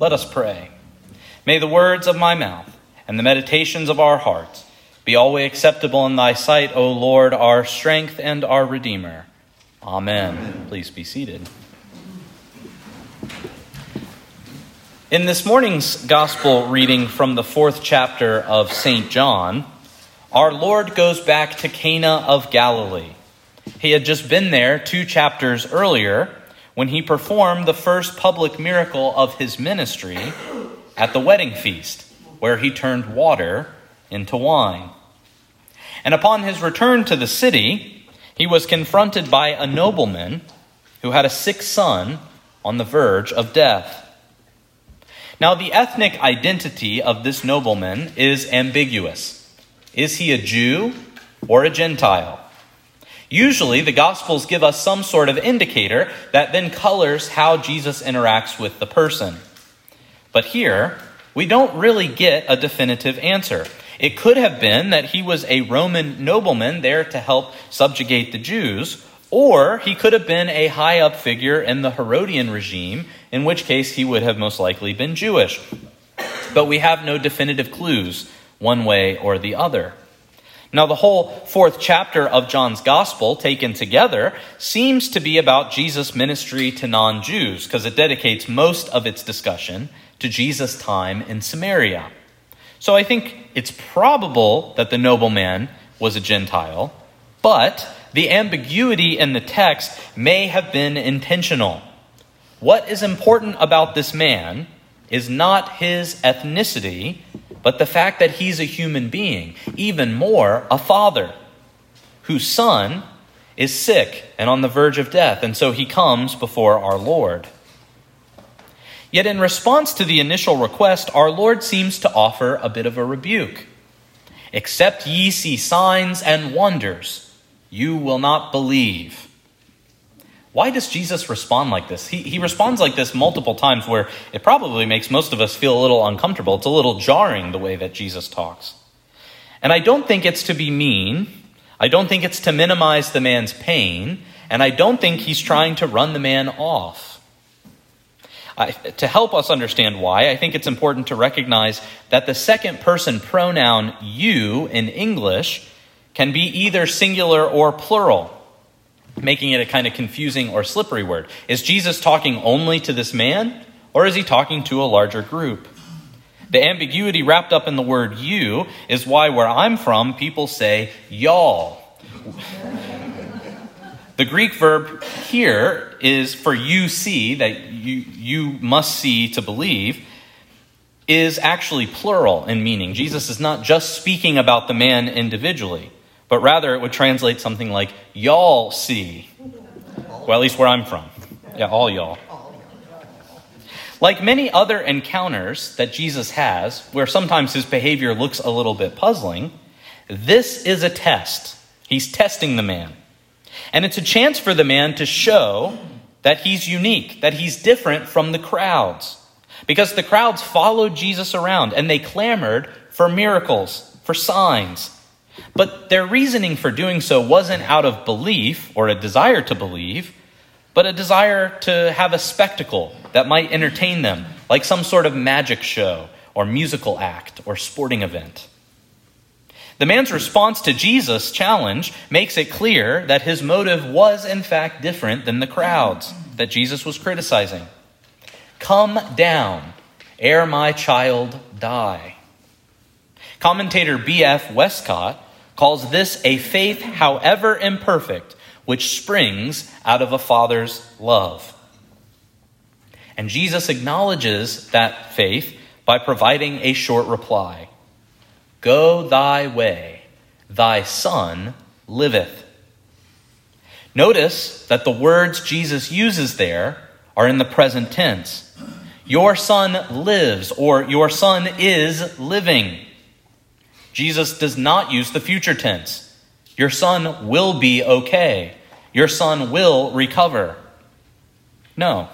Let us pray. May the words of my mouth and the meditations of our hearts be always acceptable in thy sight, O Lord, our strength and our Redeemer. Amen. Amen. Please be seated. In this morning's gospel reading from the fourth chapter of St. John, our Lord goes back to Cana of Galilee. He had just been there two chapters earlier when he performed the first public miracle of his ministry at the wedding feast, where he turned water into wine. And upon his return to the city, he was confronted by a nobleman who had a sick son on the verge of death. Now, the ethnic identity of this nobleman is ambiguous. Is he a Jew or a Gentile? Usually, the Gospels give us some sort of indicator that then colors how Jesus interacts with the person. But here, we don't really get a definitive answer. It could have been that he was a Roman nobleman there to help subjugate the Jews, or he could have been a high up figure in the Herodian regime, in which case he would have most likely been Jewish. But we have no definitive clues one way or the other. Now, the whole fourth chapter of John's Gospel, taken together, seems to be about Jesus' ministry to non Jews, because it dedicates most of its discussion to Jesus' time in Samaria. So I think it's probable that the nobleman was a Gentile, but the ambiguity in the text may have been intentional. What is important about this man is not his ethnicity, but the fact that he's a human being, even more, a father, whose son is sick and on the verge of death, and so he comes before our Lord. Yet, in response to the initial request, our Lord seems to offer a bit of a rebuke. Except ye see signs and wonders, you will not believe. Why does Jesus respond like this? He, he responds like this multiple times where it probably makes most of us feel a little uncomfortable. It's a little jarring the way that Jesus talks. And I don't think it's to be mean. I don't think it's to minimize the man's pain. And I don't think he's trying to run the man off. I, to help us understand why, I think it's important to recognize that the second person pronoun you in English can be either singular or plural making it a kind of confusing or slippery word. Is Jesus talking only to this man, or is he talking to a larger group? The ambiguity wrapped up in the word you is why, where I'm from, people say y'all. the Greek verb here is for you see, that you, you must see to believe, is actually plural in meaning. Jesus is not just speaking about the man individually but rather it would translate something like, y'all see. Well, at least where I'm from. Yeah, all y'all. Like many other encounters that Jesus has, where sometimes his behavior looks a little bit puzzling, this is a test. He's testing the man. And it's a chance for the man to show that he's unique, that he's different from the crowds. Because the crowds followed Jesus around and they clamored for miracles, for signs, but their reasoning for doing so wasn't out of belief or a desire to believe, but a desire to have a spectacle that might entertain them, like some sort of magic show or musical act or sporting event. The man's response to Jesus' challenge makes it clear that his motive was, in fact, different than the crowds that Jesus was criticizing. Come down, ere my child die. Commentator B.F. Westcott calls this a faith, however imperfect, which springs out of a father's love. And Jesus acknowledges that faith by providing a short reply Go thy way, thy son liveth. Notice that the words Jesus uses there are in the present tense. Your son lives, or your son is living. Jesus does not use the future tense. Your son will be okay. Your son will recover. No,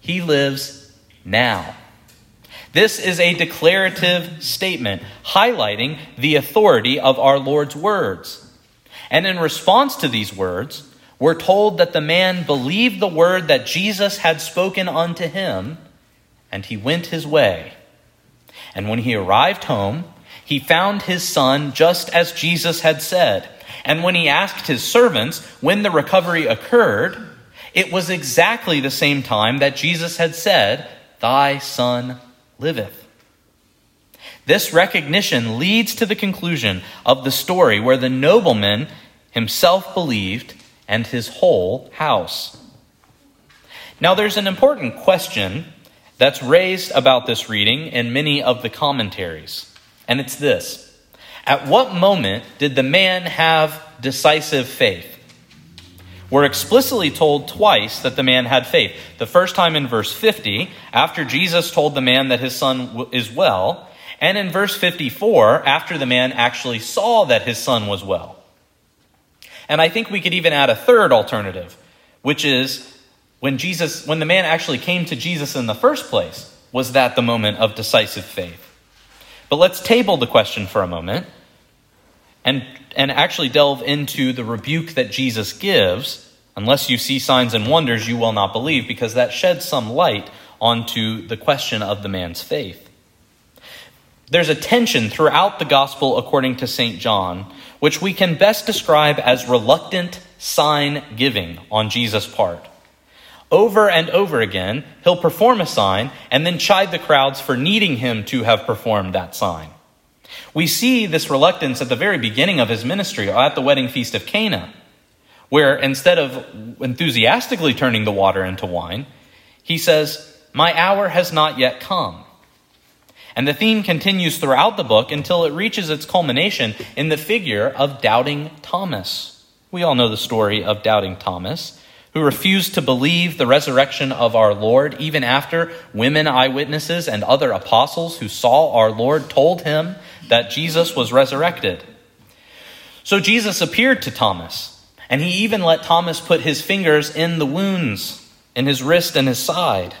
he lives now. This is a declarative statement highlighting the authority of our Lord's words. And in response to these words, we're told that the man believed the word that Jesus had spoken unto him and he went his way. And when he arrived home, he found his son just as Jesus had said. And when he asked his servants when the recovery occurred, it was exactly the same time that Jesus had said, Thy son liveth. This recognition leads to the conclusion of the story where the nobleman himself believed and his whole house. Now, there's an important question that's raised about this reading in many of the commentaries, and it's this At what moment did the man have decisive faith? We're explicitly told twice that the man had faith. The first time in verse 50, after Jesus told the man that his son is well, and in verse 54, after the man actually saw that his son was well. And I think we could even add a third alternative, which is when Jesus when the man actually came to Jesus in the first place, was that the moment of decisive faith? But let's table the question for a moment and and actually delve into the rebuke that Jesus gives. Unless you see signs and wonders, you will not believe, because that sheds some light onto the question of the man's faith. There's a tension throughout the gospel according to St. John, which we can best describe as reluctant sign giving on Jesus' part. Over and over again, he'll perform a sign and then chide the crowds for needing him to have performed that sign. We see this reluctance at the very beginning of his ministry at the wedding feast of Cana, where instead of enthusiastically turning the water into wine, he says, My hour has not yet come. And the theme continues throughout the book until it reaches its culmination in the figure of doubting Thomas. We all know the story of doubting Thomas, who refused to believe the resurrection of our Lord even after women eyewitnesses and other apostles who saw our Lord told him that Jesus was resurrected. So Jesus appeared to Thomas, and he even let Thomas put his fingers in the wounds in his wrist and his side.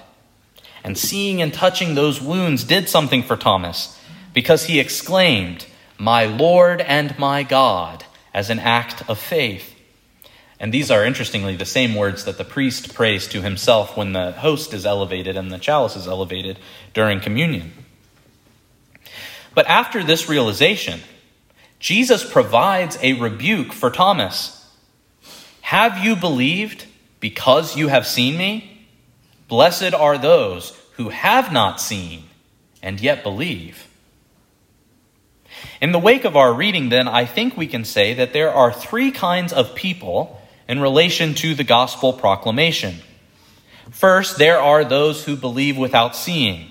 And seeing and touching those wounds did something for Thomas, because he exclaimed, My Lord and my God, as an act of faith. And these are, interestingly, the same words that the priest prays to himself when the host is elevated and the chalice is elevated during communion. But after this realization, Jesus provides a rebuke for Thomas. Have you believed because you have seen me? Blessed are those who have not seen and yet believe. In the wake of our reading, then, I think we can say that there are three kinds of people in relation to the gospel proclamation. First, there are those who believe without seeing.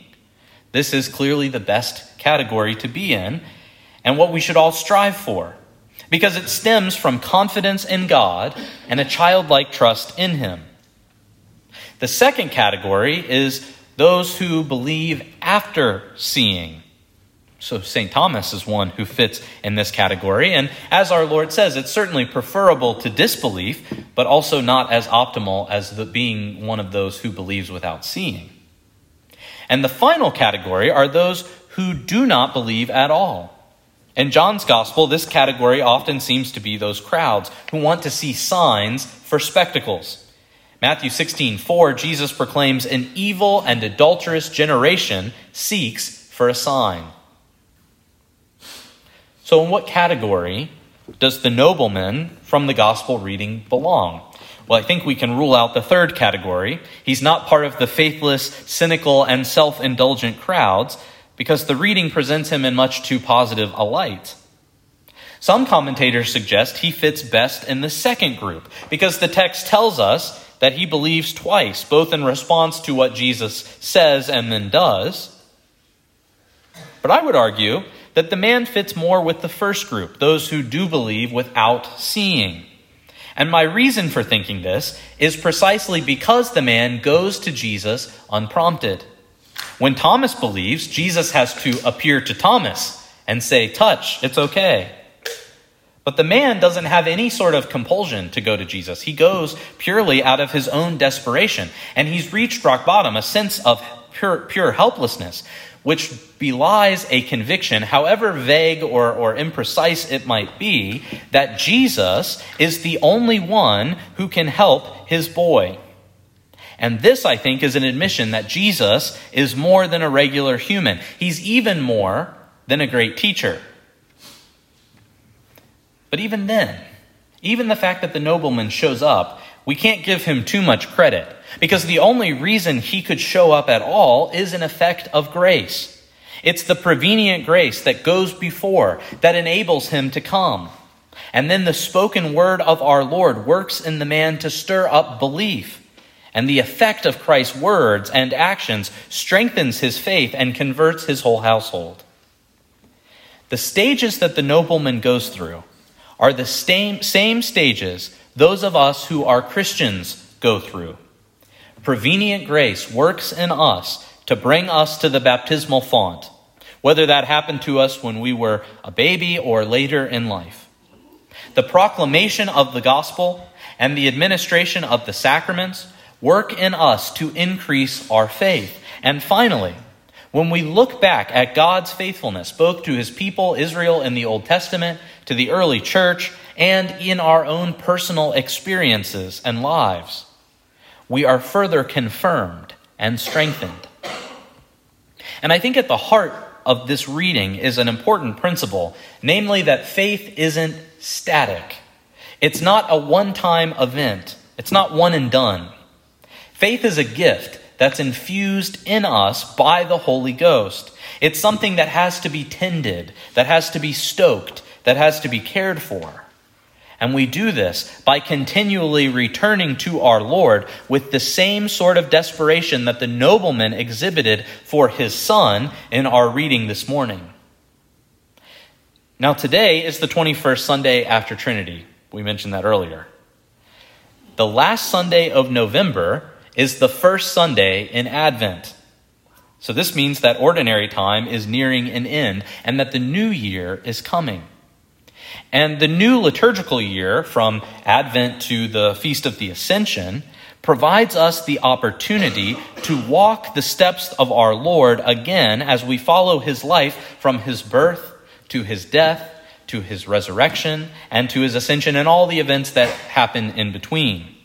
This is clearly the best category to be in, and what we should all strive for, because it stems from confidence in God and a childlike trust in Him. The second category is those who believe after seeing. So, St. Thomas is one who fits in this category. And as our Lord says, it's certainly preferable to disbelief, but also not as optimal as the, being one of those who believes without seeing. And the final category are those who do not believe at all. In John's gospel, this category often seems to be those crowds who want to see signs for spectacles. Matthew 16, 4, Jesus proclaims, An evil and adulterous generation seeks for a sign. So, in what category does the nobleman from the gospel reading belong? Well, I think we can rule out the third category. He's not part of the faithless, cynical, and self indulgent crowds because the reading presents him in much too positive a light. Some commentators suggest he fits best in the second group because the text tells us that he believes twice, both in response to what Jesus says and then does. But I would argue that the man fits more with the first group, those who do believe without seeing. And my reason for thinking this is precisely because the man goes to Jesus unprompted. When Thomas believes, Jesus has to appear to Thomas and say, Touch, it's okay. But the man doesn't have any sort of compulsion to go to Jesus. He goes purely out of his own desperation. And he's reached rock bottom, a sense of pure, pure helplessness, which belies a conviction, however vague or, or imprecise it might be, that Jesus is the only one who can help his boy. And this, I think, is an admission that Jesus is more than a regular human. He's even more than a great teacher. But even then, even the fact that the nobleman shows up, we can't give him too much credit because the only reason he could show up at all is an effect of grace. It's the prevenient grace that goes before that enables him to come. And then the spoken word of our Lord works in the man to stir up belief. And the effect of Christ's words and actions strengthens his faith and converts his whole household. The stages that the nobleman goes through are the same, same stages those of us who are Christians go through. Prevenient grace works in us to bring us to the baptismal font, whether that happened to us when we were a baby or later in life. The proclamation of the gospel and the administration of the sacraments work in us to increase our faith. And finally, when we look back at God's faithfulness, both to his people, Israel, in the Old Testament, to the early church, and in our own personal experiences and lives, we are further confirmed and strengthened. And I think at the heart of this reading is an important principle, namely that faith isn't static. It's not a one time event, it's not one and done. Faith is a gift that's infused in us by the Holy Ghost. It's something that has to be tended, that has to be stoked, that has to be cared for. And we do this by continually returning to our Lord with the same sort of desperation that the nobleman exhibited for his son in our reading this morning. Now, today is the 21st Sunday after Trinity. We mentioned that earlier. The last Sunday of November is the first Sunday in Advent. So, this means that ordinary time is nearing an end and that the new year is coming. And the new liturgical year, from Advent to the Feast of the Ascension, provides us the opportunity to walk the steps of our Lord again as we follow his life from his birth to his death to his resurrection and to his ascension and all the events that happen in between.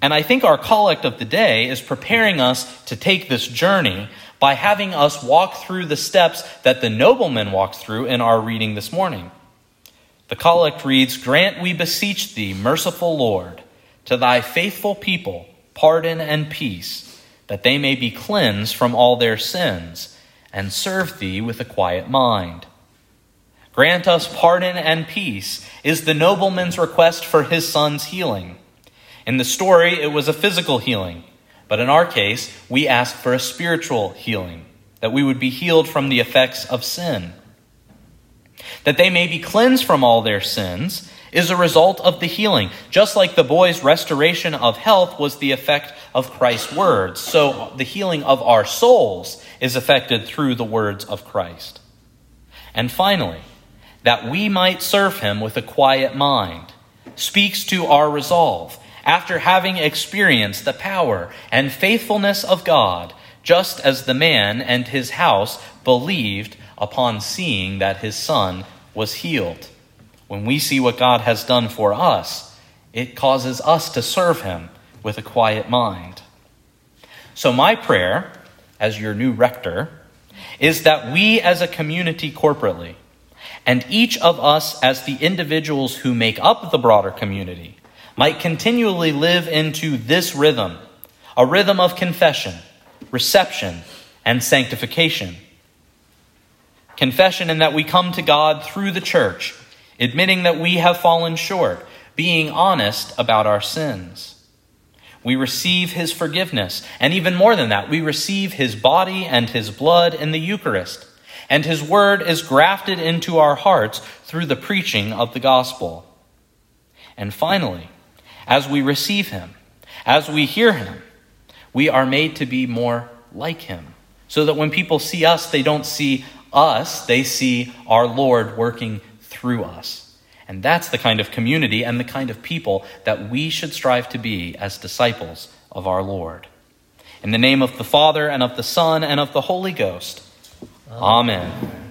And I think our collect of the day is preparing us to take this journey by having us walk through the steps that the nobleman walked through in our reading this morning. The collect reads Grant, we beseech thee, merciful Lord, to thy faithful people pardon and peace, that they may be cleansed from all their sins, and serve thee with a quiet mind. Grant us pardon and peace, is the nobleman's request for his son's healing. In the story, it was a physical healing. But in our case, we ask for a spiritual healing, that we would be healed from the effects of sin. That they may be cleansed from all their sins is a result of the healing. Just like the boy's restoration of health was the effect of Christ's words, so the healing of our souls is effected through the words of Christ. And finally, that we might serve him with a quiet mind speaks to our resolve after having experienced the power and faithfulness of God, just as the man and his house believed upon seeing that his son was healed. When we see what God has done for us, it causes us to serve him with a quiet mind. So, my prayer, as your new rector, is that we as a community corporately, and each of us as the individuals who make up the broader community, might continually live into this rhythm a rhythm of confession, reception, and sanctification. Confession in that we come to God through the church, admitting that we have fallen short, being honest about our sins. We receive his forgiveness, and even more than that, we receive his body and his blood in the Eucharist, and his word is grafted into our hearts through the preaching of the gospel. And finally, as we receive him, as we hear him, we are made to be more like him. So that when people see us, they don't see us, they see our Lord working through us. And that's the kind of community and the kind of people that we should strive to be as disciples of our Lord. In the name of the Father, and of the Son, and of the Holy Ghost. Amen. Amen.